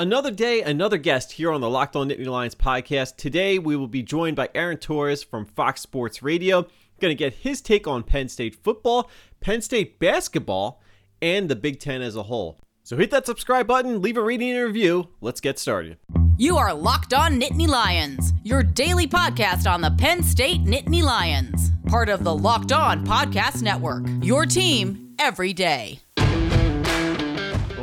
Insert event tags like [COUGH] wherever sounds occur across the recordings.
Another day, another guest here on the Locked On Nittany Lions podcast. Today, we will be joined by Aaron Torres from Fox Sports Radio. Going to get his take on Penn State football, Penn State basketball, and the Big Ten as a whole. So hit that subscribe button, leave a rating and review. Let's get started. You are Locked On Nittany Lions, your daily podcast on the Penn State Nittany Lions, part of the Locked On Podcast Network. Your team every day.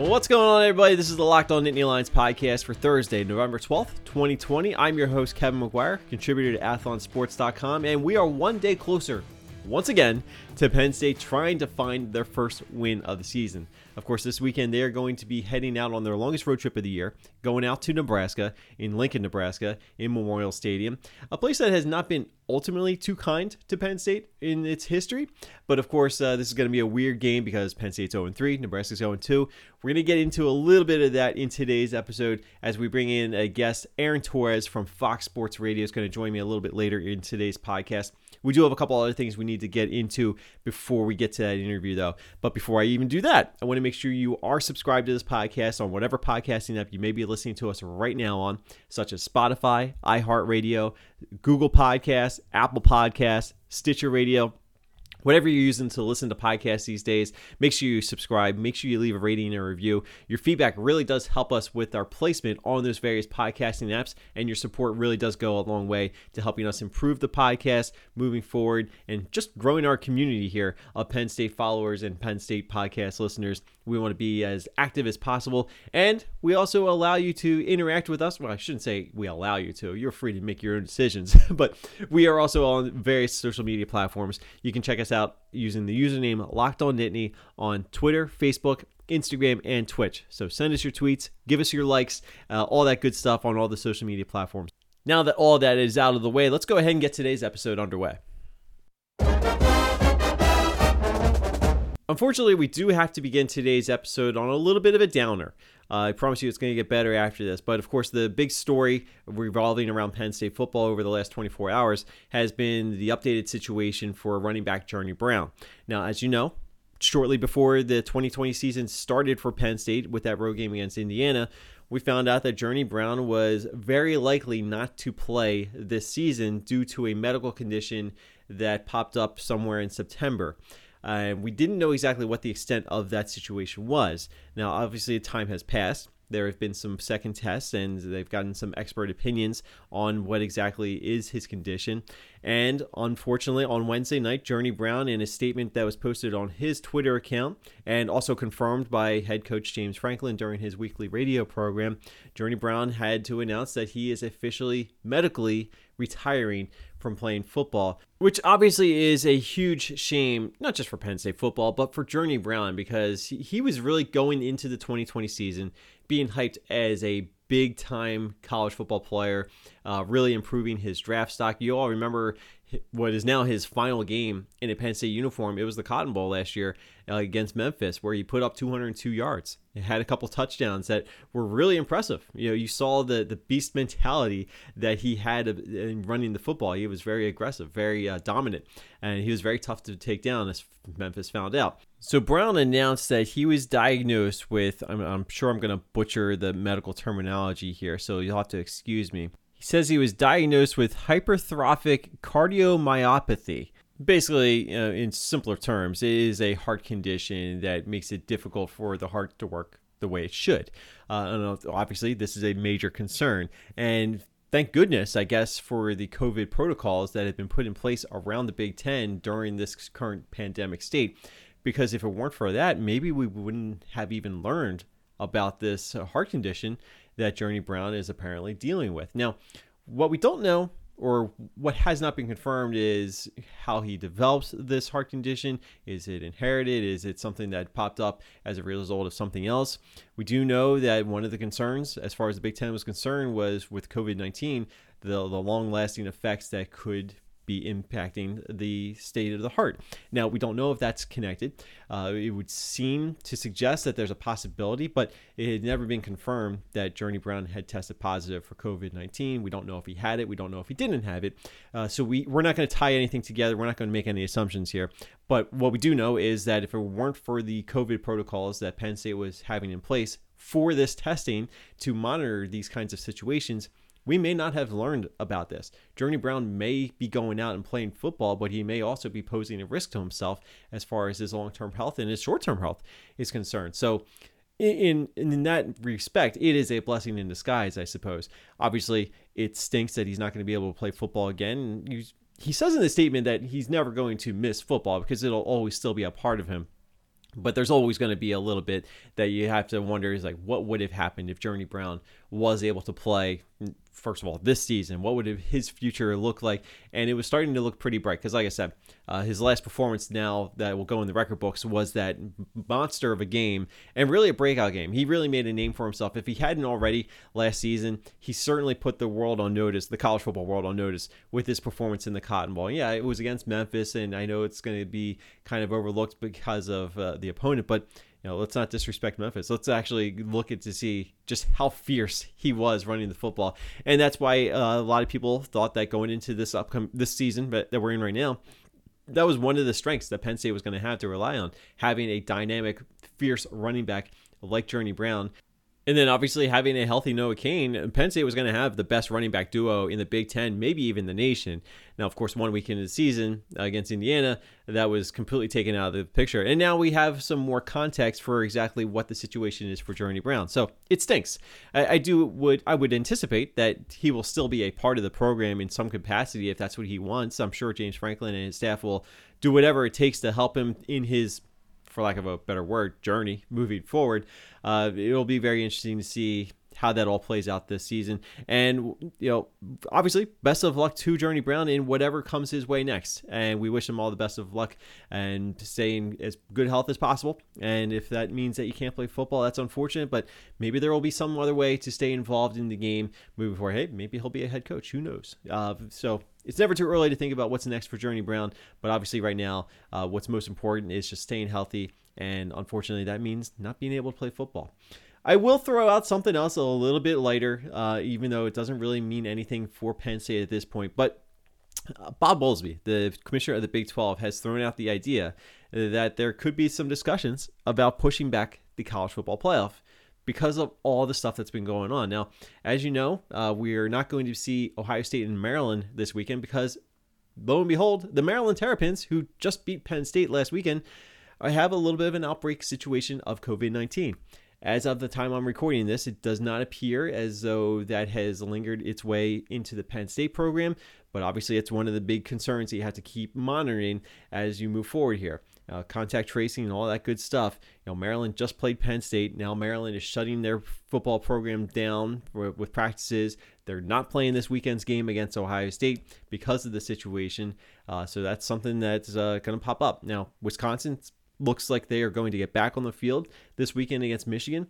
What's going on, everybody? This is the Locked On Nittany Lions podcast for Thursday, November 12th, 2020. I'm your host, Kevin McGuire, contributor to athlonsports.com, and we are one day closer, once again, to Penn State trying to find their first win of the season. Of course, this weekend they are going to be heading out on their longest road trip of the year, going out to Nebraska, in Lincoln, Nebraska, in Memorial Stadium, a place that has not been ultimately too kind to Penn State in its history. But of course, uh, this is going to be a weird game because Penn State's 0 3, Nebraska's 0 2. We're going to get into a little bit of that in today's episode as we bring in a guest, Aaron Torres from Fox Sports Radio, is going to join me a little bit later in today's podcast. We do have a couple other things we need to get into before we get to that interview, though. But before I even do that, I want to make sure you are subscribed to this podcast on whatever podcasting app you may be listening to us right now on, such as Spotify, iHeartRadio, Google Podcasts, Apple Podcasts, Stitcher Radio whatever you're using to listen to podcasts these days, make sure you subscribe, make sure you leave a rating and a review. Your feedback really does help us with our placement on those various podcasting apps, and your support really does go a long way to helping us improve the podcast moving forward and just growing our community here of Penn State followers and Penn State podcast listeners. We want to be as active as possible, and we also allow you to interact with us. Well, I shouldn't say we allow you to. You're free to make your own decisions, [LAUGHS] but we are also on various social media platforms. You can check us out using the username Locked On Nittany on Twitter, Facebook, Instagram, and Twitch. So send us your tweets, give us your likes, uh, all that good stuff on all the social media platforms. Now that all that is out of the way, let's go ahead and get today's episode underway. Unfortunately, we do have to begin today's episode on a little bit of a downer. Uh, I promise you it's going to get better after this. But of course, the big story revolving around Penn State football over the last 24 hours has been the updated situation for running back Journey Brown. Now, as you know, shortly before the 2020 season started for Penn State with that road game against Indiana, we found out that Journey Brown was very likely not to play this season due to a medical condition that popped up somewhere in September. Uh, we didn't know exactly what the extent of that situation was. Now, obviously, time has passed. There have been some second tests, and they've gotten some expert opinions on what exactly is his condition. And unfortunately, on Wednesday night, Journey Brown, in a statement that was posted on his Twitter account and also confirmed by head coach James Franklin during his weekly radio program, Journey Brown had to announce that he is officially medically retiring from playing football, which obviously is a huge shame, not just for Penn State football, but for Journey Brown because he was really going into the 2020 season being hyped as a big time college football player, uh, really improving his draft stock. You all remember what is now his final game in a Penn State uniform. It was the Cotton Bowl last year uh, against Memphis, where he put up 202 yards. He had a couple touchdowns that were really impressive. You know, you saw the the beast mentality that he had in running the football. He was very aggressive, very uh, dominant, and he was very tough to take down, as Memphis found out. So Brown announced that he was diagnosed with. I'm, I'm sure I'm going to butcher the medical terminology here, so you'll have to excuse me. He says he was diagnosed with hypertrophic cardiomyopathy. Basically, in simpler terms, it is a heart condition that makes it difficult for the heart to work the way it should. Uh, obviously, this is a major concern. And thank goodness, I guess, for the COVID protocols that have been put in place around the Big Ten during this current pandemic state. Because if it weren't for that, maybe we wouldn't have even learned about this heart condition that Journey Brown is apparently dealing with. Now, what we don't know or what has not been confirmed is how he develops this heart condition. Is it inherited? Is it something that popped up as a result of something else? We do know that one of the concerns, as far as the Big Ten was concerned, was with COVID 19, the, the long lasting effects that could be impacting the state of the heart. Now, we don't know if that's connected. Uh, it would seem to suggest that there's a possibility, but it had never been confirmed that Journey Brown had tested positive for COVID 19. We don't know if he had it. We don't know if he didn't have it. Uh, so we, we're not going to tie anything together. We're not going to make any assumptions here. But what we do know is that if it weren't for the COVID protocols that Penn State was having in place for this testing to monitor these kinds of situations, we may not have learned about this. Journey Brown may be going out and playing football, but he may also be posing a risk to himself as far as his long term health and his short term health is concerned. So, in, in that respect, it is a blessing in disguise, I suppose. Obviously, it stinks that he's not going to be able to play football again. he says in the statement that he's never going to miss football because it'll always still be a part of him but there's always going to be a little bit that you have to wonder is like what would have happened if Journey Brown was able to play first of all this season what would his future look like? And it was starting to look pretty bright because like i said uh, his last performance now that will go in the record books was that monster of a game and really a breakout game. He really made a name for himself. If he hadn't already last season he certainly put the world on notice the college football world on notice with his performance in the cotton bowl. Yeah it was against memphis and i know it's going to be kind of overlooked because of uh, the opponent but you know, let's not disrespect Memphis. Let's actually look at to see just how fierce he was running the football, and that's why uh, a lot of people thought that going into this upcoming this season, but that we're in right now, that was one of the strengths that Penn State was going to have to rely on, having a dynamic, fierce running back like Journey Brown and then obviously having a healthy Noah Cain, Penn State was going to have the best running back duo in the Big Ten, maybe even the nation. Now, of course, one week into the season against Indiana, that was completely taken out of the picture. And now we have some more context for exactly what the situation is for Journey Brown. So it stinks. I, I do would I would anticipate that he will still be a part of the program in some capacity if that's what he wants. I'm sure James Franklin and his staff will do whatever it takes to help him in his for lack of a better word, journey moving forward. Uh, it'll be very interesting to see how that all plays out this season. And, you know, obviously, best of luck to Journey Brown in whatever comes his way next. And we wish him all the best of luck and stay in as good health as possible. And if that means that you can't play football, that's unfortunate, but maybe there will be some other way to stay involved in the game moving forward. Hey, maybe he'll be a head coach. Who knows? Uh, so it's never too early to think about what's next for Journey Brown. But obviously, right now, uh, what's most important is just staying healthy. And unfortunately, that means not being able to play football. I will throw out something else a little bit later, uh, even though it doesn't really mean anything for Penn State at this point. But uh, Bob Bowlesby, the commissioner of the Big 12, has thrown out the idea that there could be some discussions about pushing back the college football playoff because of all the stuff that's been going on. Now, as you know, uh, we are not going to see Ohio State and Maryland this weekend because, lo and behold, the Maryland Terrapins, who just beat Penn State last weekend, have a little bit of an outbreak situation of COVID 19. As of the time I'm recording this, it does not appear as though that has lingered its way into the Penn State program, but obviously it's one of the big concerns that you have to keep monitoring as you move forward here. Uh, contact tracing and all that good stuff. You know, Maryland just played Penn State. Now Maryland is shutting their football program down with practices. They're not playing this weekend's game against Ohio State because of the situation. Uh, so that's something that's uh, going to pop up. Now, Wisconsin's looks like they are going to get back on the field this weekend against Michigan.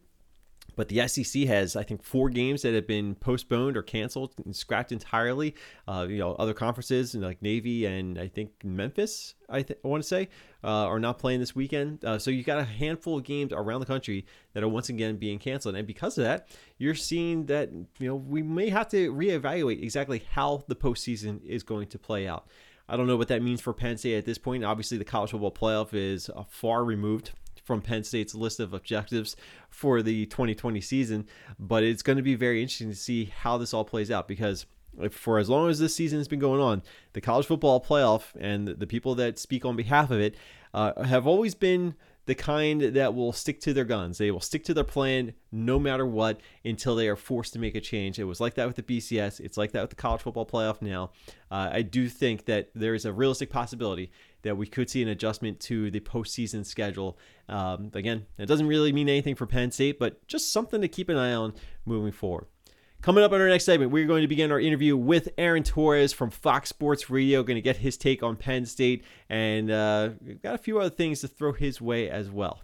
But the SEC has, I think, four games that have been postponed or canceled and scrapped entirely. Uh, you know, other conferences like Navy and I think Memphis, I, th- I want to say, uh, are not playing this weekend. Uh, so you've got a handful of games around the country that are once again being canceled, and because of that, you're seeing that you know we may have to reevaluate exactly how the postseason is going to play out. I don't know what that means for Penn State at this point. Obviously, the college football playoff is uh, far removed from Penn State's list of objectives for the 2020 season, but it's going to be very interesting to see how this all plays out because for as long as this season has been going on, the college football playoff and the people that speak on behalf of it uh, have always been the kind that will stick to their guns. They will stick to their plan no matter what until they are forced to make a change. It was like that with the BCS. It's like that with the college football playoff now. Uh, I do think that there is a realistic possibility that we could see an adjustment to the postseason schedule. Um, again, it doesn't really mean anything for Penn State, but just something to keep an eye on moving forward. Coming up in our next segment, we're going to begin our interview with Aaron Torres from Fox Sports Radio. Going to get his take on Penn State, and uh, we've got a few other things to throw his way as well.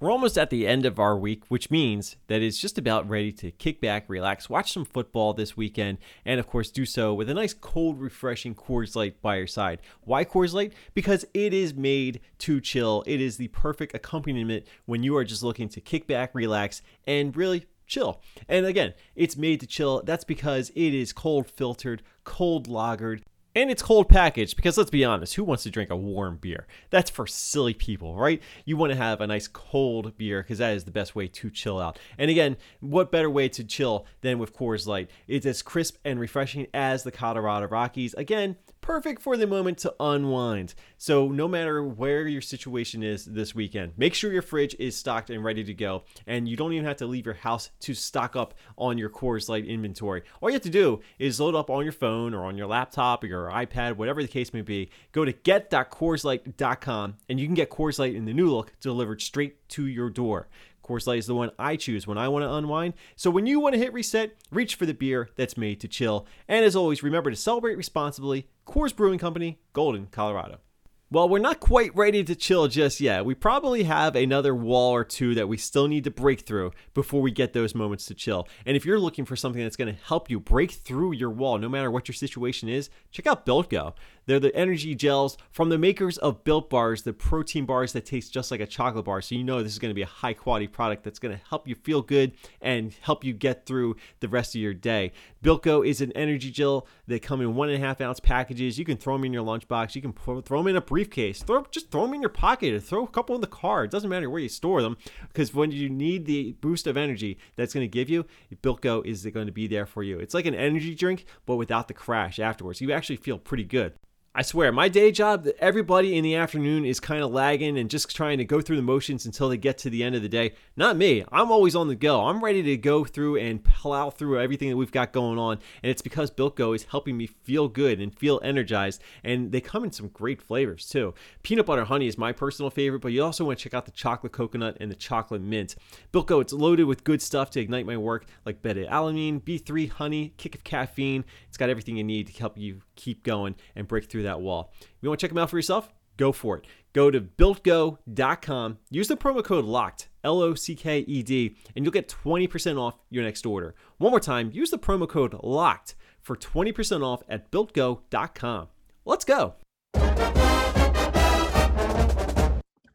We're almost at the end of our week, which means that it's just about ready to kick back, relax, watch some football this weekend, and of course, do so with a nice, cold, refreshing Coors Light by your side. Why Coors Light? Because it is made to chill. It is the perfect accompaniment when you are just looking to kick back, relax, and really chill. And again, it's made to chill. That's because it is cold filtered, cold lagered, And it's cold packaged because let's be honest, who wants to drink a warm beer? That's for silly people, right? You want to have a nice cold beer because that is the best way to chill out. And again, what better way to chill than with Coors Light? It's as crisp and refreshing as the Colorado Rockies. Again, perfect for the moment to unwind. So, no matter where your situation is this weekend, make sure your fridge is stocked and ready to go. And you don't even have to leave your house to stock up on your Coors Light inventory. All you have to do is load up on your phone or on your laptop or your iPad, whatever the case may be, go to get.coorslight.com and you can get Coors Light in the new look delivered straight to your door. Coors Light is the one I choose when I want to unwind. So when you want to hit reset, reach for the beer that's made to chill. And as always, remember to celebrate responsibly. Coors Brewing Company, Golden, Colorado. Well, we're not quite ready to chill just yet. We probably have another wall or two that we still need to break through before we get those moments to chill. And if you're looking for something that's going to help you break through your wall, no matter what your situation is, check out Built Go. They're the energy gels from the makers of Built Bars, the protein bars that taste just like a chocolate bar. So you know this is going to be a high quality product that's going to help you feel good and help you get through the rest of your day. Built Go is an energy gel. They come in one and a half ounce packages. You can throw them in your lunchbox. You can throw them in a briefcase. Throw just throw them in your pocket. Or throw a couple in the car. It doesn't matter where you store them because when you need the boost of energy that's going to give you, Built Go is going to be there for you. It's like an energy drink, but without the crash afterwards. You actually feel pretty good. I swear, my day job, everybody in the afternoon is kind of lagging and just trying to go through the motions until they get to the end of the day. Not me. I'm always on the go. I'm ready to go through and plow through everything that we've got going on. And it's because Built Go is helping me feel good and feel energized. And they come in some great flavors too. Peanut butter honey is my personal favorite, but you also want to check out the chocolate coconut and the chocolate mint. Built Go, it's loaded with good stuff to ignite my work like beta alanine, B3 honey, kick of caffeine. It's got everything you need to help you keep going and break through that wall. If you want to check them out for yourself, go for it. Go to builtgo.com, use the promo code LOCKED, L O C K E D, and you'll get 20% off your next order. One more time, use the promo code LOCKED for 20% off at builtgo.com. Let's go.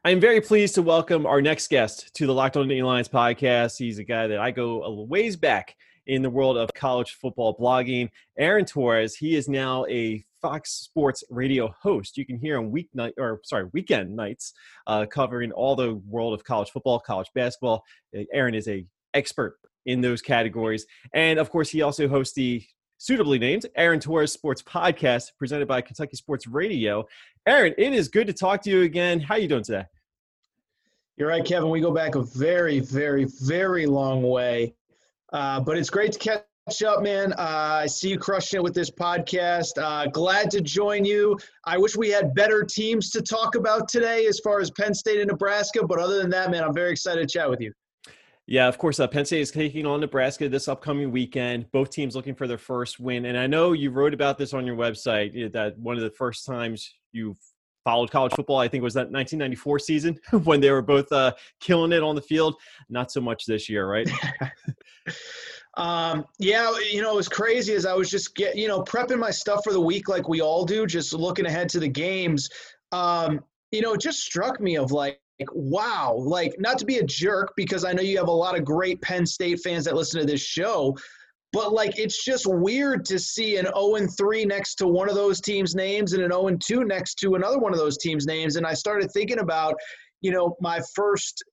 I am very pleased to welcome our next guest to the Locked On Nittany Lions podcast. He's a guy that I go a ways back in the world of college football blogging. Aaron Torres, he is now a Fox Sports radio host. You can hear on weeknight or sorry weekend nights, uh, covering all the world of college football, college basketball. Uh, Aaron is a expert in those categories, and of course, he also hosts the suitably named Aaron Torres Sports Podcast, presented by Kentucky Sports Radio. Aaron, it is good to talk to you again. How are you doing today? You're right, Kevin. We go back a very, very, very long way, uh, but it's great to catch up, man. Uh, I see you crushing it with this podcast. Uh, glad to join you. I wish we had better teams to talk about today as far as Penn State and Nebraska, but other than that, man, I'm very excited to chat with you. Yeah, of course. Uh, Penn State is taking on Nebraska this upcoming weekend. Both teams looking for their first win. And I know you wrote about this on your website that one of the first times you've followed college football, I think was that 1994 season [LAUGHS] when they were both uh, killing it on the field. Not so much this year, right? [LAUGHS] [LAUGHS] Um, yeah, you know, it was crazy as I was just get, you know, prepping my stuff for the week like we all do, just looking ahead to the games. Um, you know, it just struck me of like, wow, like not to be a jerk because I know you have a lot of great Penn State fans that listen to this show, but like it's just weird to see an 0 and 3 next to one of those teams' names and an 0 and 2 next to another one of those teams' names. And I started thinking about, you know, my first,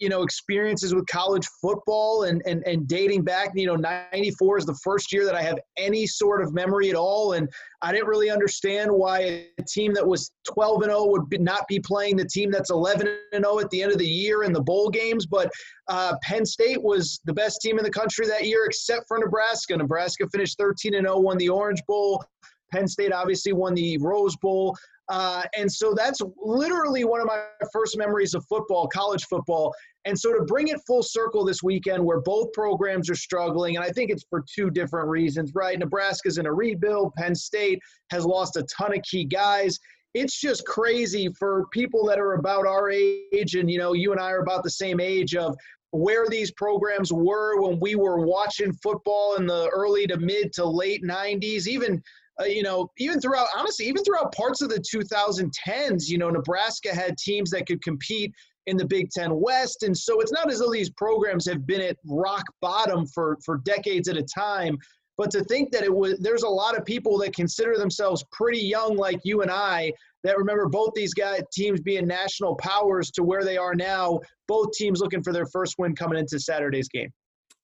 you know, experiences with college football and, and, and dating back, you know, 94 is the first year that I have any sort of memory at all. And I didn't really understand why a team that was 12 and 0 would be, not be playing the team that's 11 and 0 at the end of the year in the bowl games. But uh, Penn State was the best team in the country that year, except for Nebraska. Nebraska finished 13 and 0, won the Orange Bowl. Penn State obviously won the Rose Bowl. Uh, and so that's literally one of my first memories of football, college football. And so to bring it full circle this weekend where both programs are struggling, and I think it's for two different reasons, right? Nebraska's in a rebuild, Penn State has lost a ton of key guys. It's just crazy for people that are about our age, and you know, you and I are about the same age of where these programs were when we were watching football in the early to mid to late 90s, even uh, you know, even throughout, honestly, even throughout parts of the 2010s, you know, Nebraska had teams that could compete in the Big Ten West. And so it's not as though these programs have been at rock bottom for, for decades at a time. But to think that it was, there's a lot of people that consider themselves pretty young, like you and I, that remember both these guys teams being national powers to where they are now. Both teams looking for their first win coming into Saturday's game.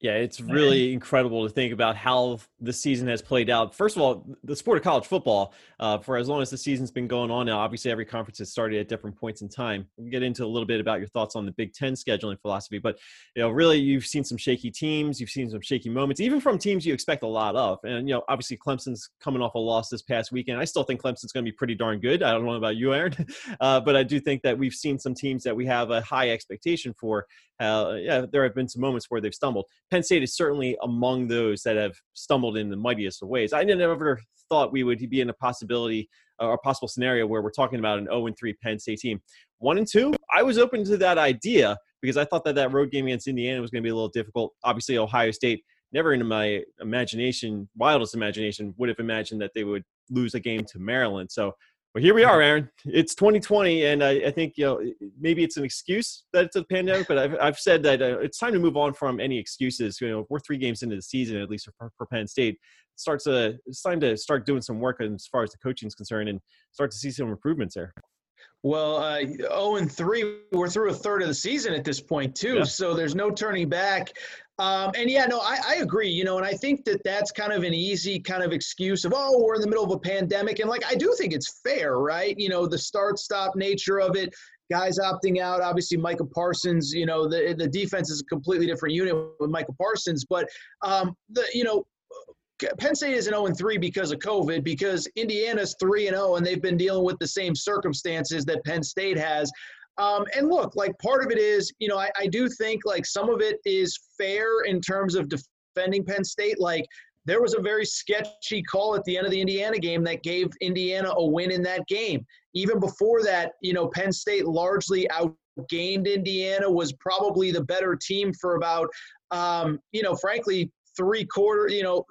Yeah, it's really incredible to think about how the season has played out. First of all, the sport of college football, uh, for as long as the season's been going on now, obviously every conference has started at different points in time. We can get into a little bit about your thoughts on the Big Ten scheduling philosophy, but you know, really, you've seen some shaky teams, you've seen some shaky moments, even from teams you expect a lot of. And you know, obviously Clemson's coming off a loss this past weekend. I still think Clemson's going to be pretty darn good. I don't know about you, Aaron, [LAUGHS] uh, but I do think that we've seen some teams that we have a high expectation for uh, yeah, there have been some moments where they've stumbled. Penn State is certainly among those that have stumbled in the mightiest of ways. I never thought we would be in a possibility or a possible scenario where we're talking about an 0 3 Penn State team. One and two, I was open to that idea because I thought that that road game against Indiana was going to be a little difficult. Obviously, Ohio State, never in my imagination, wildest imagination, would have imagined that they would lose a game to Maryland. So well, here we are, Aaron. It's 2020, and I, I, think you know maybe it's an excuse that it's a pandemic, but I've, I've said that uh, it's time to move on from any excuses. You know, we're three games into the season, at least for, for Penn State. It starts to it's time to start doing some work as far as the coaching is concerned, and start to see some improvements there. Well, uh, 0 and 3, we're through a third of the season at this point, too. Yeah. So there's no turning back. Um, and yeah, no, I, I, agree. You know, and I think that that's kind of an easy kind of excuse of, oh, we're in the middle of a pandemic. And like, I do think it's fair, right? You know, the start stop nature of it, guys opting out. Obviously, Michael Parsons, you know, the, the defense is a completely different unit with Michael Parsons. But, um, the, you know, Penn State is an 0 3 because of COVID, because Indiana's 3 and 0, and they've been dealing with the same circumstances that Penn State has. Um, and look, like part of it is, you know, I, I do think like some of it is fair in terms of defending Penn State. Like there was a very sketchy call at the end of the Indiana game that gave Indiana a win in that game. Even before that, you know, Penn State largely outgained Indiana, was probably the better team for about, um, you know, frankly, three quarter, you know,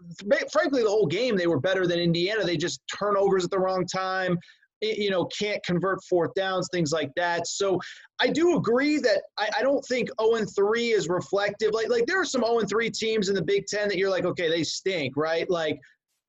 frankly, the whole game they were better than Indiana. They just turnovers at the wrong time, you know, can't convert fourth downs, things like that. So I do agree that I, I don't think 0 3 is reflective. Like, like there are some 0 3 teams in the Big Ten that you're like, okay, they stink, right? Like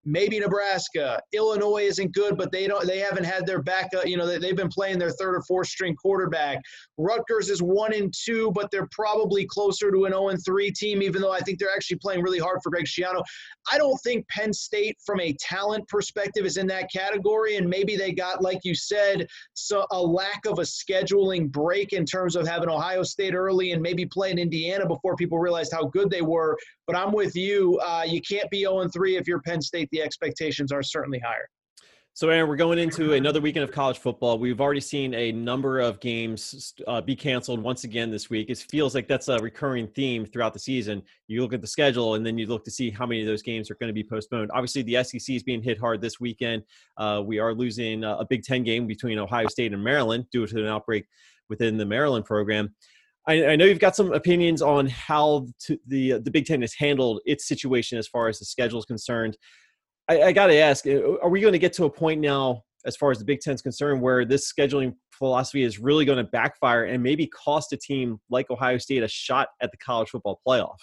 maybe Nebraska. Illinois isn't good, but they don't they haven't had their backup, you know, they, they've been playing their third or fourth string quarterback. Rutgers is 1 and 2, but they're probably closer to an 0 and 3 team even though I think they're actually playing really hard for Greg Schiano. I don't think Penn State from a talent perspective is in that category and maybe they got like you said so a lack of a scheduling break in terms of having Ohio State early and maybe playing Indiana before people realized how good they were but I'm with you. Uh, you can't be 0 3 if you're Penn State. The expectations are certainly higher. So, Aaron, we're going into another weekend of college football. We've already seen a number of games uh, be canceled once again this week. It feels like that's a recurring theme throughout the season. You look at the schedule and then you look to see how many of those games are going to be postponed. Obviously, the SEC is being hit hard this weekend. Uh, we are losing a Big Ten game between Ohio State and Maryland due to an outbreak within the Maryland program. I, I, know you've got some opinions on how to, the the Big Ten has handled its situation as far as the schedule is concerned. I, I got to ask: uh, Are we going to get to a point now, as far as the Big Ten is concerned, where this scheduling philosophy is really going to backfire and maybe cost a team like Ohio State a shot at the college football playoff?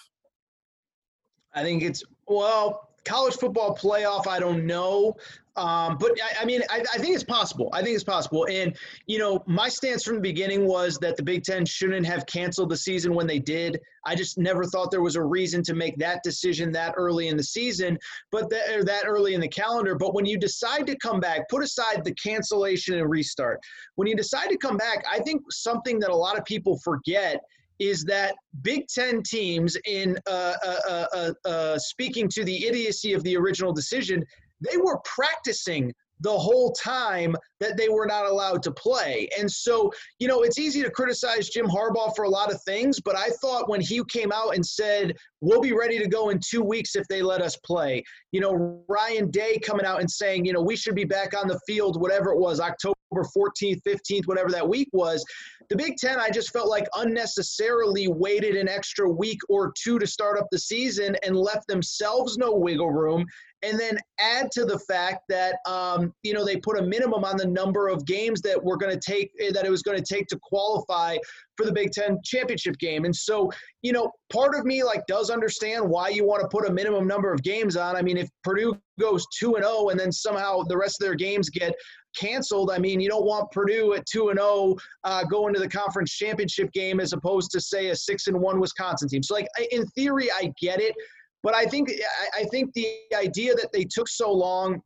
I think it's well college football playoff, I don't know. Um, but I, I mean, I, I, think it's possible. I think it's possible. And, you know, my stance from the beginning was that the Big Ten shouldn't have canceled the season when they did. I just never thought there was a reason to make that decision that early in the season, but that, that early in the calendar. But when you decide to come back, put aside the cancellation and restart. When you decide to come back, I think something that a lot of people forget – is that Big Ten teams, in uh uh, uh, uh, uh, speaking to the idiocy of the original decision, they were practicing the whole time that they were not allowed to play. And so, you know, it's easy to criticize Jim Harbaugh for a lot of things, but I thought when he came out and said, we'll be ready to go in two weeks if they let us play, you know, Ryan Day coming out and saying, you know, we should be back on the field, whatever it was, October 14th, 15th, whatever that week was. The Big Ten, I just felt like unnecessarily waited an extra week or two to start up the season and left themselves no wiggle room and then add to the fact that um, you know they put a minimum on the number of games that we're going to take eh, that it was going to take to qualify for the Big Ten championship game. And so you know, part of me like does understand why you want to put a minimum number of games on. I mean, if Purdue goes two and zero oh and then somehow the rest of their games get canceled. I mean, you don't want Purdue at two and zero oh, uh, going to the conference championship game as opposed to say a six and one Wisconsin team. So, like in theory, I get it. But I think I think the idea that they took so long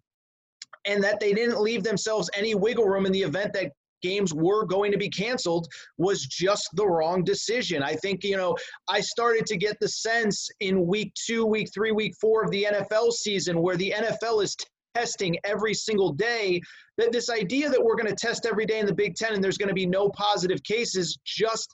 and that they didn't leave themselves any wiggle room in the event that games were going to be canceled was just the wrong decision. I think, you know, I started to get the sense in week two, week three, week four of the NFL season where the NFL is testing every single day that this idea that we're going to test every day in the Big Ten and there's going to be no positive cases just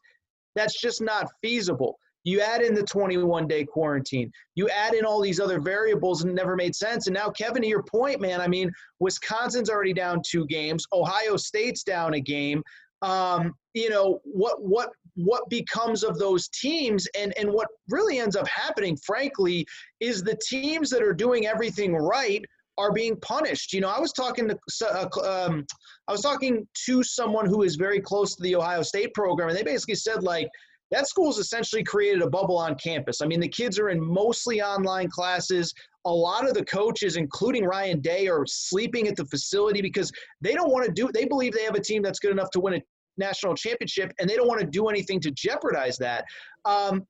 that's just not feasible. You add in the 21 day quarantine. You add in all these other variables and it never made sense. And now, Kevin, to your point, man, I mean, Wisconsin's already down two games. Ohio State's down a game. Um, you know, what, what, what becomes of those teams and, and what really ends up happening, frankly, is the teams that are doing everything right are being punished. You know, I was talking to uh, um, I was talking to someone who is very close to the Ohio State program, and they basically said like that school's essentially created a bubble on campus. I mean, the kids are in mostly online classes. A lot of the coaches, including Ryan Day, are sleeping at the facility because they don't want to do. They believe they have a team that's good enough to win a national championship, and they don't want to do anything to jeopardize that. Um,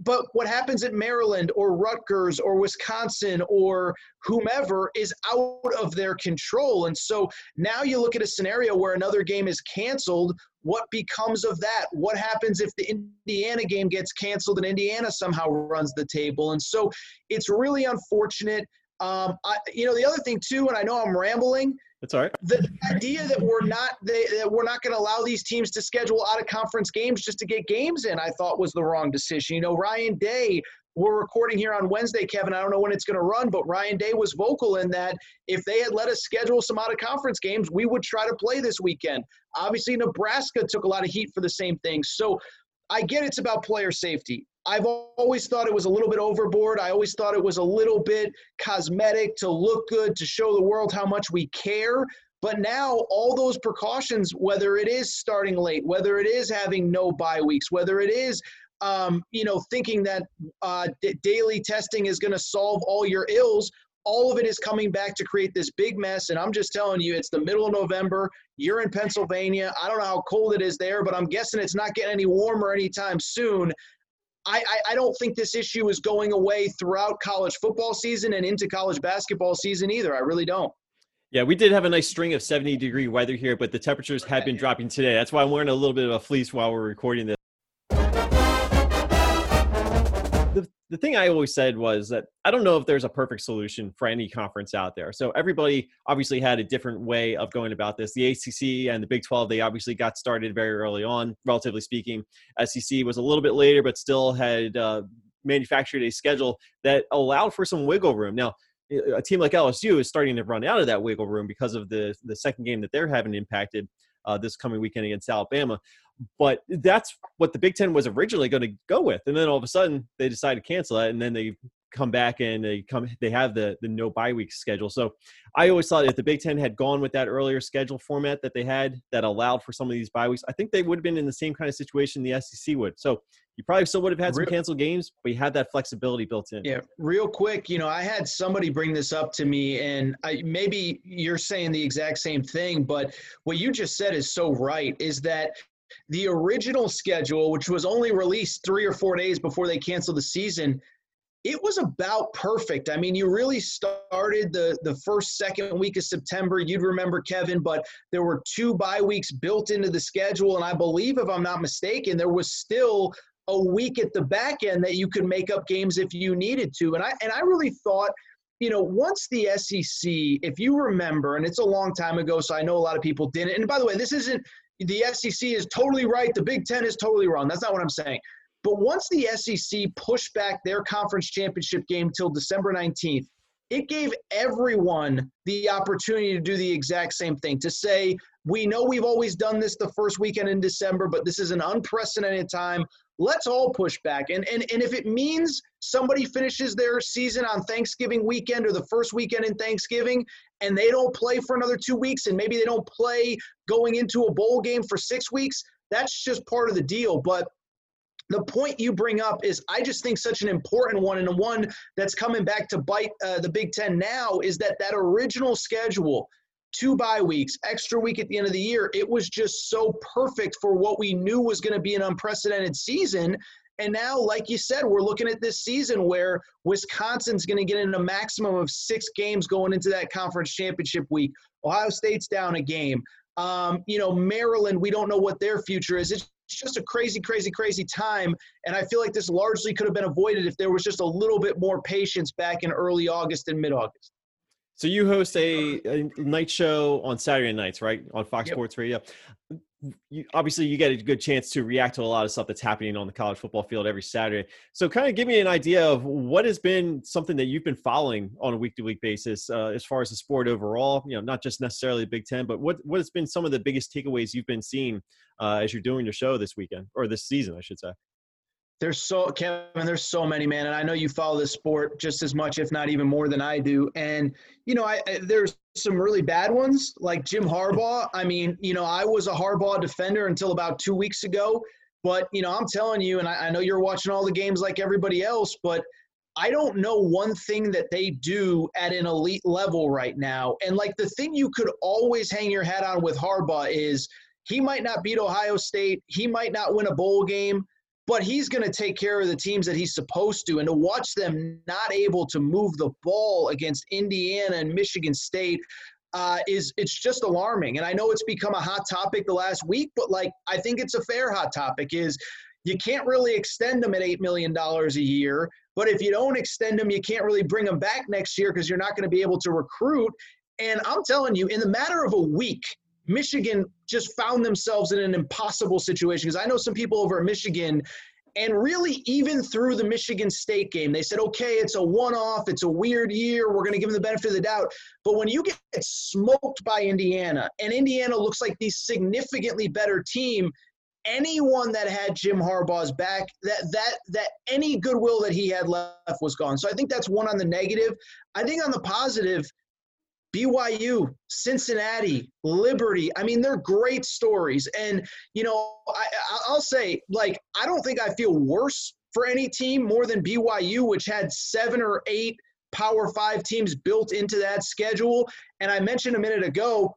but what happens at Maryland or Rutgers or Wisconsin or whomever is out of their control. And so now you look at a scenario where another game is canceled. What becomes of that? What happens if the Indiana game gets canceled and Indiana somehow runs the table? And so it's really unfortunate. Um, I, you know, the other thing too, and I know I'm rambling, that's all right. The idea that we're not they, that we're not going to allow these teams to schedule out of conference games just to get games in, I thought was the wrong decision. You know, Ryan Day. We're recording here on Wednesday, Kevin. I don't know when it's going to run, but Ryan Day was vocal in that if they had let us schedule some out of conference games, we would try to play this weekend. Obviously, Nebraska took a lot of heat for the same thing. So I get it's about player safety. I've always thought it was a little bit overboard. I always thought it was a little bit cosmetic to look good, to show the world how much we care. But now, all those precautions, whether it is starting late, whether it is having no bye weeks, whether it is um, you know, thinking that uh, d- daily testing is going to solve all your ills. All of it is coming back to create this big mess. And I'm just telling you, it's the middle of November. You're in Pennsylvania. I don't know how cold it is there, but I'm guessing it's not getting any warmer anytime soon. I, I, I don't think this issue is going away throughout college football season and into college basketball season either. I really don't. Yeah, we did have a nice string of 70 degree weather here, but the temperatures have been dropping today. That's why I'm wearing a little bit of a fleece while we're recording this. The thing I always said was that I don't know if there's a perfect solution for any conference out there. So everybody obviously had a different way of going about this. The ACC and the Big 12, they obviously got started very early on, relatively speaking. SEC was a little bit later, but still had uh, manufactured a schedule that allowed for some wiggle room. Now, a team like LSU is starting to run out of that wiggle room because of the the second game that they're having impacted uh, this coming weekend against Alabama. But that's what the Big Ten was originally going to go with, and then all of a sudden they decided to cancel it, and then they come back and they come they have the the no bye week schedule. So I always thought if the Big Ten had gone with that earlier schedule format that they had that allowed for some of these bye weeks, I think they would have been in the same kind of situation the SEC would. So you probably still would have had some canceled games, but you had that flexibility built in. Yeah, real quick, you know, I had somebody bring this up to me, and I, maybe you're saying the exact same thing, but what you just said is so right. Is that the original schedule, which was only released three or four days before they canceled the season, it was about perfect. I mean, you really started the the first second week of September. You'd remember Kevin, but there were two bye weeks built into the schedule, and I believe, if I'm not mistaken, there was still a week at the back end that you could make up games if you needed to. And I and I really thought, you know, once the SEC, if you remember, and it's a long time ago, so I know a lot of people didn't. And by the way, this isn't the SEC is totally right. The Big Ten is totally wrong. That's not what I'm saying. But once the SEC pushed back their conference championship game till December 19th, it gave everyone the opportunity to do the exact same thing to say, we know we've always done this the first weekend in December, but this is an unprecedented time. Let's all push back. And, and, and if it means somebody finishes their season on Thanksgiving weekend or the first weekend in Thanksgiving and they don't play for another two weeks and maybe they don't play going into a bowl game for six weeks, that's just part of the deal. But the point you bring up is I just think such an important one and the one that's coming back to bite uh, the Big Ten now is that that original schedule, two bye weeks, extra week at the end of the year, it was just so perfect for what we knew was going to be an unprecedented season. And now, like you said, we're looking at this season where Wisconsin's going to get in a maximum of six games going into that conference championship week. Ohio State's down a game. Um, you know, Maryland, we don't know what their future is. It's just a crazy, crazy, crazy time. And I feel like this largely could have been avoided if there was just a little bit more patience back in early August and mid August. So you host a, a, night show on Saturday nights, right, on Fox yep. Sports Radio you, obviously you get a good chance to react to a lot of stuff that's happening on the college football field every Saturday. So, kind of give me an idea of what has been something that you've been following on a week to week basis uh, as far as the sport overall. You know, not just necessarily the Big Ten, but what what has been some of the biggest takeaways you've been seeing uh, as you're doing your show this weekend or this season, I should say. There's so Kevin, there's so many, man, and I know you follow this sport just as much, if not even more than I do. And you know, I, I there's some really bad ones, like Jim Harbaugh. I mean, you know, I was a Harbaugh defender until about two weeks ago, but you know, I'm telling you, and I, I know you're watching all the games like everybody else, but I don't know one thing that they do at an elite level right now. And like the thing you could always hang your hat on with Harbaugh is he might not beat Ohio State, he might not win a bowl game but he's going to take care of the teams that he's supposed to. And to watch them not able to move the ball against Indiana and Michigan State uh, is it's just alarming. And I know it's become a hot topic the last week, but like I think it's a fair hot topic. Is you can't really extend them at eight million dollars a year, but if you don't extend them, you can't really bring them back next year because you're not going to be able to recruit. And I'm telling you, in the matter of a week, Michigan just found themselves in an impossible situation because I know some people over Michigan and really, even through the Michigan State game, they said, okay, it's a one off, it's a weird year, we're going to give them the benefit of the doubt. But when you get smoked by Indiana, and Indiana looks like the significantly better team, anyone that had Jim Harbaugh's back, that that that any goodwill that he had left was gone. So I think that's one on the negative. I think on the positive, BYU, Cincinnati, Liberty. I mean, they're great stories. And, you know, I, I'll say, like, I don't think I feel worse for any team more than BYU, which had seven or eight Power Five teams built into that schedule. And I mentioned a minute ago,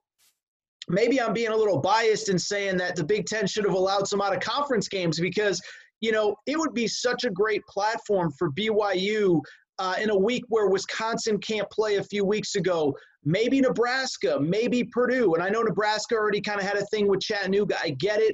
maybe I'm being a little biased in saying that the Big Ten should have allowed some out of conference games because, you know, it would be such a great platform for BYU uh, in a week where Wisconsin can't play a few weeks ago, maybe Nebraska, maybe Purdue. And I know Nebraska already kind of had a thing with Chattanooga. I get it.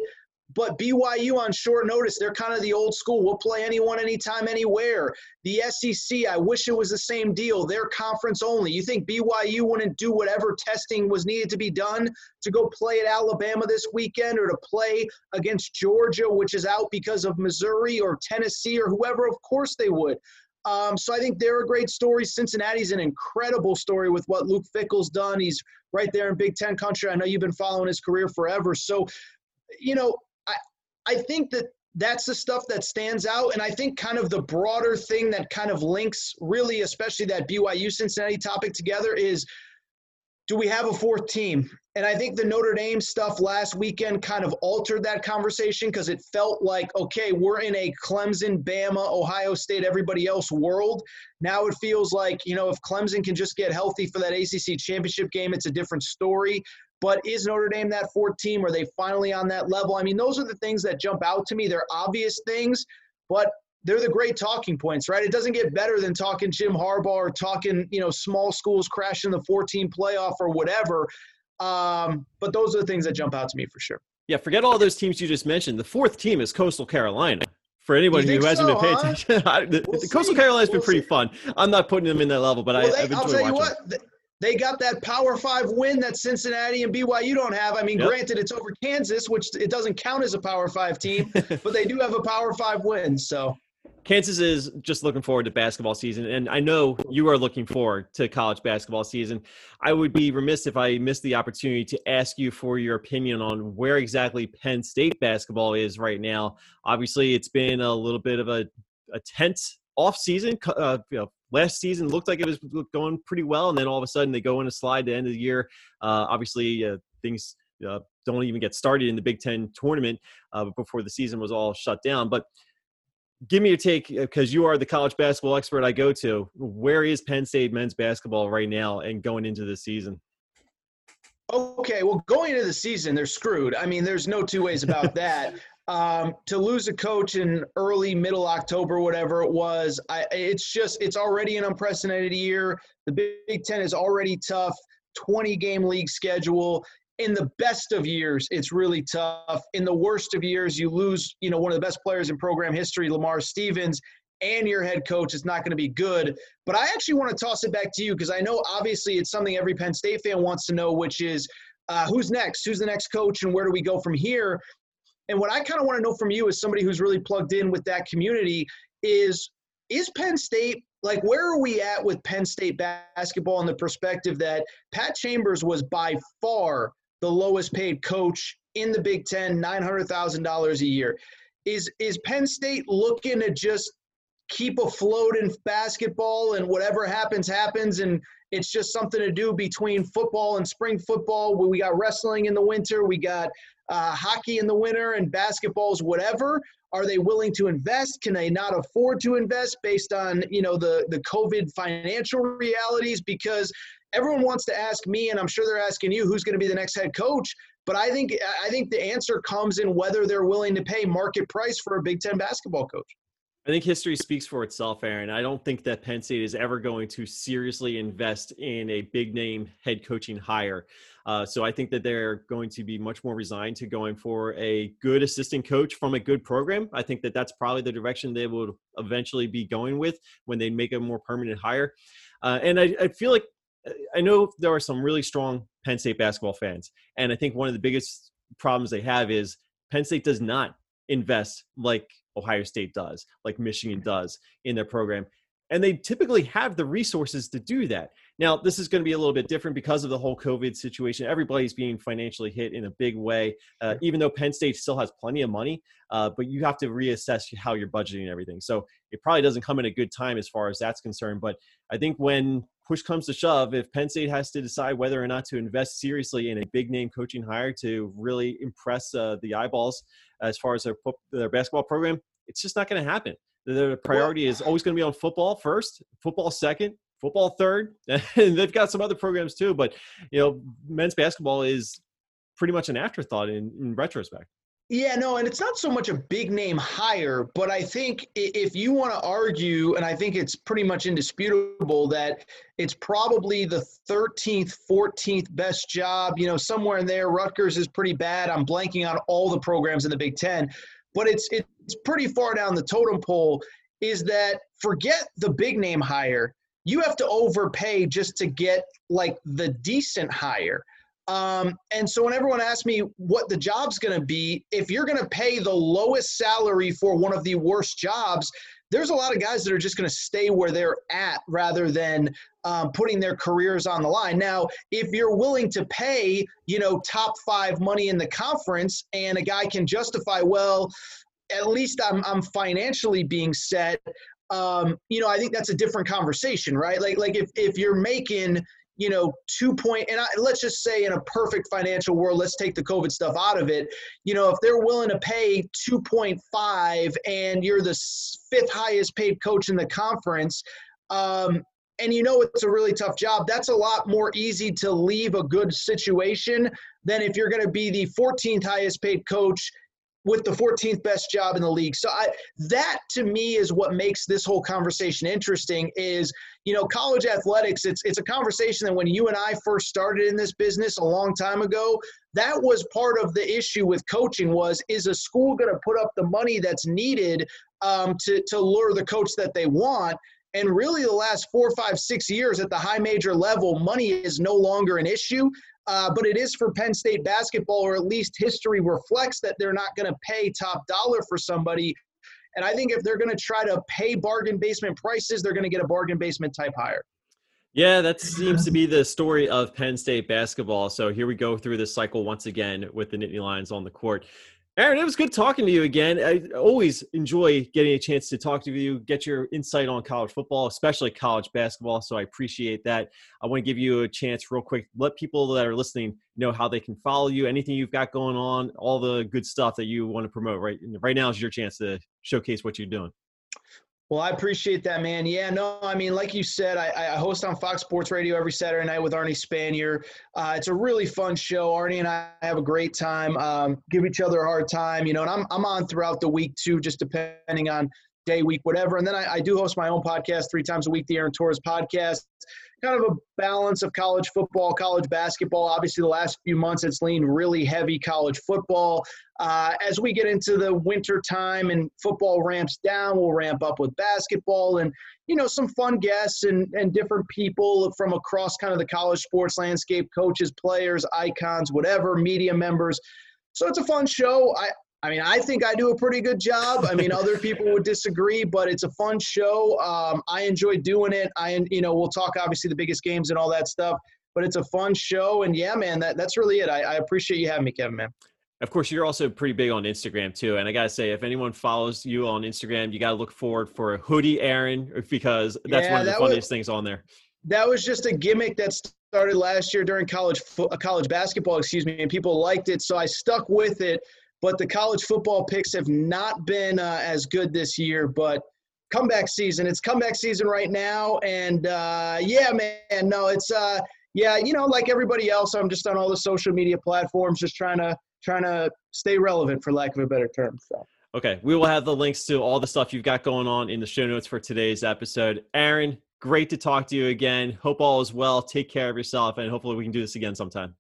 But BYU on short notice, they're kind of the old school. We'll play anyone, anytime, anywhere. The SEC, I wish it was the same deal. They're conference only. You think BYU wouldn't do whatever testing was needed to be done to go play at Alabama this weekend or to play against Georgia, which is out because of Missouri or Tennessee or whoever? Of course they would. Um, so I think they're a great story. Cincinnati's an incredible story with what Luke Fickell's done. He's right there in Big Ten country. I know you've been following his career forever. So, you know, I I think that that's the stuff that stands out. And I think kind of the broader thing that kind of links really, especially that BYU Cincinnati topic together is do we have a fourth team? And I think the Notre Dame stuff last weekend kind of altered that conversation because it felt like, okay, we're in a Clemson, Bama, Ohio State, everybody else world. Now it feels like, you know, if Clemson can just get healthy for that ACC championship game, it's a different story. But is Notre Dame that fourth team? Are they finally on that level? I mean, those are the things that jump out to me. They're obvious things, but they're the great talking points, right? It doesn't get better than talking Jim Harbaugh or talking, you know, small schools crashing the 14 playoff or whatever. Um, but those are the things that jump out to me for sure. Yeah, forget all those teams you just mentioned. The fourth team is Coastal Carolina. For anyone who hasn't so, been paying huh? attention, [LAUGHS] the, we'll the Coastal Carolina's we'll been pretty see. fun. I'm not putting them in that level, but well, I, have enjoyed I'll tell you what. They got that Power Five win that Cincinnati and BYU don't have. I mean, yep. granted, it's over Kansas, which it doesn't count as a Power Five team, [LAUGHS] but they do have a Power Five win. So Kansas is just looking forward to basketball season, and I know you are looking forward to college basketball season. I would be remiss if I missed the opportunity to ask you for your opinion on where exactly Penn State basketball is right now. Obviously, it's been a little bit of a, a tense off season. Uh, you know, last season looked like it was going pretty well, and then all of a sudden they go in a slide to end of the year. Uh, obviously, uh, things uh, don't even get started in the Big Ten tournament uh, before the season was all shut down, but give me your take because uh, you are the college basketball expert I go to. Where is Penn State men's basketball right now and going into the season? Okay, well, going into the season, they're screwed. I mean, there's no two ways about [LAUGHS] that. um, to lose a coach in early, middle October, whatever it was, I, it's just it's already an unprecedented year. The Big Ten is already tough. 20 game league schedule in the best of years, it's really tough. In the worst of years, you lose, you know, one of the best players in program history, Lamar Stevens, and your head coach. It's not going to be good. But I actually want to toss it back to you because I know obviously it's something every Penn State fan wants to know, which is uh, who's next? Who's the next coach, and where do we go from here? And what I kind of want to know from you, as somebody who's really plugged in with that community, is is Penn State like where are we at with Penn State basketball in the perspective that Pat Chambers was by far the lowest paid coach in the Big Ten, $900,000 a year. Is, is Penn State looking to just keep afloat in basketball and whatever happens, happens? And it's just something to do between football and spring football. We got wrestling in the winter, we got uh, hockey in the winter, and basketball's whatever. Are they willing to invest? Can they not afford to invest based on you know the the COVID financial realities? Because everyone wants to ask me, and I'm sure they're asking you, who's going to be the next head coach. But I think I think the answer comes in whether they're willing to pay market price for a Big Ten basketball coach. I think history speaks for itself, Aaron. I don't think that Penn State is ever going to seriously invest in a big name head coaching hire. Uh, so I think that they're going to be much more resigned to going for a good assistant coach from a good program. I think that that's probably the direction they will eventually be going with when they make a more permanent hire. Uh, and I, I feel like I know there are some really strong Penn State basketball fans, and I think one of the biggest problems they have is Penn State does not invest like Ohio State does, like Michigan mm-hmm. does in their program. And they typically have the resources to do that. Now, this is going to be a little bit different because of the whole COVID situation. Everybody's being financially hit in a big way, uh, even though Penn State still has plenty of money. Uh, but you have to reassess how you're budgeting and everything. So it probably doesn't come in a good time as far as that's concerned. But I think when push comes to shove, if Penn State has to decide whether or not to invest seriously in a big name coaching hire to really impress uh, the eyeballs as far as their, their basketball program, it's just not going to happen. The priority is always going to be on football first, football second, football third, [LAUGHS] and they've got some other programs too. But you know, men's basketball is pretty much an afterthought in, in retrospect. Yeah, no, and it's not so much a big name hire, but I think if you want to argue, and I think it's pretty much indisputable that it's probably the 13th, 14th best job, you know, somewhere in there. Rutgers is pretty bad. I'm blanking on all the programs in the Big Ten, but it's it's pretty far down the totem pole. Is that forget the big name hire? You have to overpay just to get like the decent hire. Um, and so when everyone asks me what the job's going to be, if you're going to pay the lowest salary for one of the worst jobs, there's a lot of guys that are just going to stay where they're at rather than um, putting their careers on the line. Now, if you're willing to pay, you know, top five money in the conference, and a guy can justify, well, at least I'm I'm financially being set. Um, you know, I think that's a different conversation, right? Like like if if you're making you know, two point, and I, let's just say in a perfect financial world, let's take the COVID stuff out of it. You know, if they're willing to pay 2.5 and you're the fifth highest paid coach in the conference, um, and you know it's a really tough job, that's a lot more easy to leave a good situation than if you're going to be the 14th highest paid coach with the 14th best job in the league. So I, that to me is what makes this whole conversation interesting is, you know, college athletics, it's, it's a conversation that when you and I first started in this business a long time ago, that was part of the issue with coaching was, is a school going to put up the money that's needed um, to, to lure the coach that they want? And really, the last four, five, six years at the high major level, money is no longer an issue. Uh, but it is for Penn State basketball, or at least history reflects that they're not going to pay top dollar for somebody. And I think if they're going to try to pay bargain basement prices, they're going to get a bargain basement type hire. Yeah, that seems to be the story of Penn State basketball. So here we go through this cycle once again with the Nittany Lions on the court. Aaron, it was good talking to you again. I always enjoy getting a chance to talk to you, get your insight on college football, especially college basketball. So I appreciate that. I want to give you a chance, real quick, let people that are listening know how they can follow you, anything you've got going on, all the good stuff that you want to promote. Right, right now is your chance to showcase what you're doing. Well, I appreciate that, man. Yeah, no, I mean, like you said, I, I host on Fox Sports Radio every Saturday night with Arnie Spanier. Uh, it's a really fun show. Arnie and I have a great time, um, give each other a hard time, you know, and I'm, I'm on throughout the week too, just depending on day, week, whatever. And then I, I do host my own podcast three times a week, the Aaron Torres podcast kind of a balance of college football, college basketball. Obviously, the last few months it's leaned really heavy college football. Uh, as we get into the winter time and football ramps down, we'll ramp up with basketball and you know some fun guests and and different people from across kind of the college sports landscape, coaches, players, icons, whatever, media members. So it's a fun show. I, I mean, I think I do a pretty good job. I mean, other people would disagree, but it's a fun show. Um, I enjoy doing it. I, you know, we'll talk obviously the biggest games and all that stuff, but it's a fun show. And yeah, man, that, that's really it. I, I appreciate you having me, Kevin, man. Of course, you're also pretty big on Instagram too. And I gotta say, if anyone follows you on Instagram, you gotta look forward for a hoodie, Aaron, because that's yeah, one of the funniest was, things on there. That was just a gimmick that started last year during college college basketball, excuse me, and people liked it, so I stuck with it but the college football picks have not been uh, as good this year. But comeback season, it's comeback season right now, and uh, yeah, man, no, it's uh, yeah, you know, like everybody else, I'm just on all the social media platforms, just trying to trying to stay relevant, for lack of a better term. So. Okay, we will have the links to all the stuff you've got going on in the show notes for today's episode. Aaron, great to talk to you again. Hope all is well. Take care of yourself, and hopefully we can do this again sometime.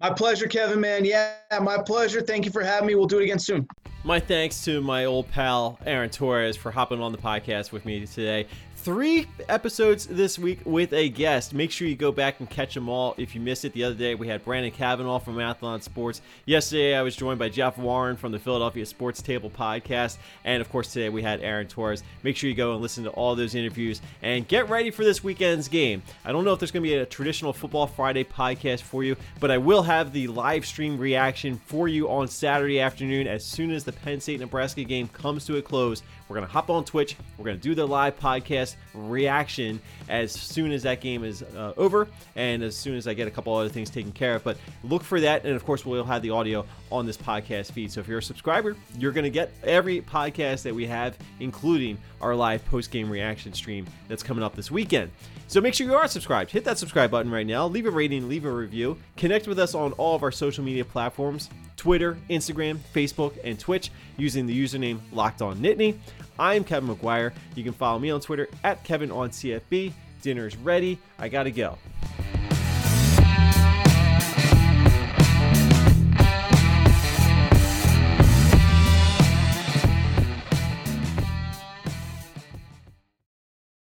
My pleasure, Kevin, man. Yeah, my pleasure. Thank you for having me. We'll do it again soon. My thanks to my old pal, Aaron Torres, for hopping on the podcast with me today three episodes this week with a guest. Make sure you go back and catch them all. If you missed it the other day, we had Brandon Kavanaugh from Athlon Sports. Yesterday, I was joined by Jeff Warren from the Philadelphia Sports Table podcast. And of course, today we had Aaron Torres. Make sure you go and listen to all those interviews and get ready for this weekend's game. I don't know if there's going to be a traditional Football Friday podcast for you, but I will have the live stream reaction for you on Saturday afternoon as soon as the Penn State Nebraska game comes to a close. We're going to hop on Twitch. We're going to do the live podcast reaction as soon as that game is uh, over and as soon as I get a couple other things taken care of. But look for that. And of course, we'll have the audio on this podcast feed. So if you're a subscriber, you're going to get every podcast that we have, including our live post game reaction stream that's coming up this weekend. So make sure you are subscribed. Hit that subscribe button right now. Leave a rating, leave a review. Connect with us on all of our social media platforms Twitter, Instagram, Facebook, and Twitch using the username Locked On Nittany. I'm Kevin McGuire. You can follow me on Twitter at Kevin on CFB. Dinner's ready. I gotta go.